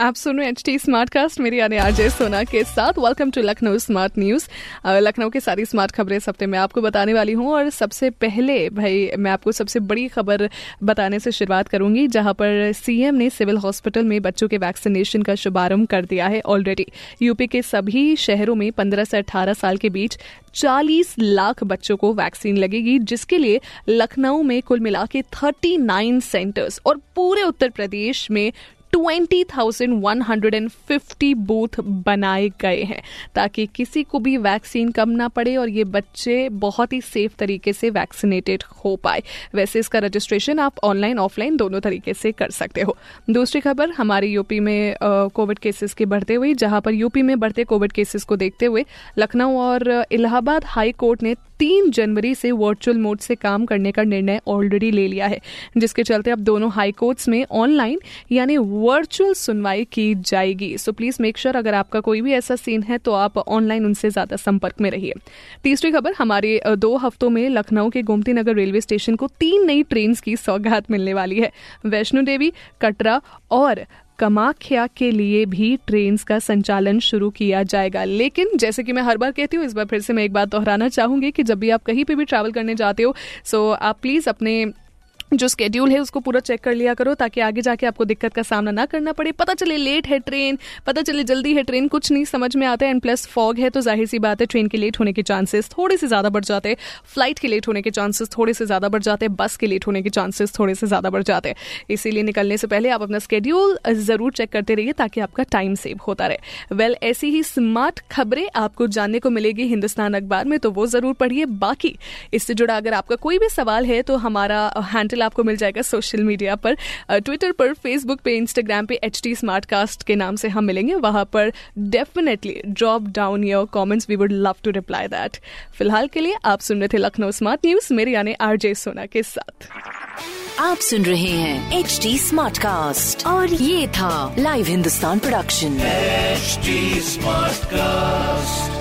आप सुन रहे एच टी स्मार्ट कास्ट मेरी यानी आरजे सोना के साथ। Welcome to Lucknow smart news Lucknow की सारी स्मार्ट खबरें इस हफ़्ते मैं आपको बताने वाली हूँ और सबसे पहले भाई, मैं आपको सबसे बड़ी खबर बताने से शुरुआत करूँगी, जहाँ पर सीएम ने सिविल हॉस्पिटल में बच्चों के वैक्सीनेशन का शुभारंभ कर दिया है ऑलरेडी यूपी के सभी शहरों में 15 से 18 साल के बीच 40 लाख बच्चों को वैक्सीन लगेगी, जिसके लिए लखनऊ में कुल मिला के 39 सेंटर्स और पूरे उत्तर प्रदेश में 20,150 बूथ बनाए गए हैं ताकि किसी को भी वैक्सीन कम ना पड़े और ये बच्चे बहुत ही सेफ़ तरीके से वैक्सीनेटेड हो पाए। वैसे इसका रजिस्ट्रेशन आप ऑनलाइन ऑफलाइन दोनों तरीके से कर सकते हो। दूसरी खबर हमारे यूपी में कोविड केसेस के बढ़ते हुए जहाँ पर यूपी में बढ़ते कोविड केसेस को देखते हुए लखनऊ और इलाहाबाद हाई कोर्ट ने तीन जनवरी से वर्चुअल मोड से काम करने का निर्णय ऑलरेडी ले लिया है, जिसके चलते अब दोनों हाई कोर्ट्स में ऑनलाइन यानी वर्चुअल सुनवाई की जाएगी। सो प्लीज़ मेक श्योर अगर आपका कोई भी ऐसा सीन है तो आप ऑनलाइन उनसे ज़्यादा संपर्क में रहिए। तीसरी खबर, हमारे दो हफ्तों में लखनऊ के गोमती नगर रेलवे स्टेशन को तीन नई ट्रेन की सौगात मिलने वाली है। वैष्णो देवी, कटरा और कमाख्या के लिए भी ट्रेन का संचालन शुरू किया जाएगा। लेकिन जैसे कि मैं हर बार कहती हूँ, इस बार फिर से मैं एक बात दोहराना चाहूँगी कि जब भी आप कहीं पर भी ट्रैवल करने जाते हो सो आप प्लीज़ अपने जो स्केड्यूल है, उसको पूरा चेक कर लिया करो ताकि आगे जाके आपको दिक्कत का सामना ना करना पड़े। पता चले लेट है ट्रेन पता चले जल्दी है ट्रेन कुछ नहीं समझ में आता है एंड प्लस फॉग है तो ज़ाहिर सी बात है ट्रेन के लेट होने के चांसेस थोड़े से ज़्यादा बढ़ जाते हैं। फ़्लाइट के लेट होने के चांसेस थोड़े से ज़्यादा बढ़ जाते हैं। बस के लेट होने के चांसेस थोड़े से ज़्यादा बढ़ जाते हैं। इसीलिए निकलने से पहले आप अपना स्केड्यूल ज़रूर चेक करते रहिए ताकि आपका टाइम सेव होता रहे। वेल ऐसी ही स्मार्ट खबरें आपको जानने को मिलेगी हिंदुस्तान अखबार में तो वो ज़रूर पढ़िए। बाकी, इससे जुड़ा अगर आपका कोई भी सवाल है तो हमारा हैंडल आपको मिल जाएगा सोशल मीडिया पर। ट्विटर पर फेसबुक पे इंस्टाग्राम पे एच टी के नाम से हम मिलेंगे। वहाँ पर definitely drop down your comments we would love to reply that फ़िलहाल के लिए आप सुन रहे थे लखनऊ स्मार्ट न्यूज़ मेरे यानी आरजे सोना के साथ। आप सुन रहे हैं एच टी और ये था live Hindustan production HD Smartcast.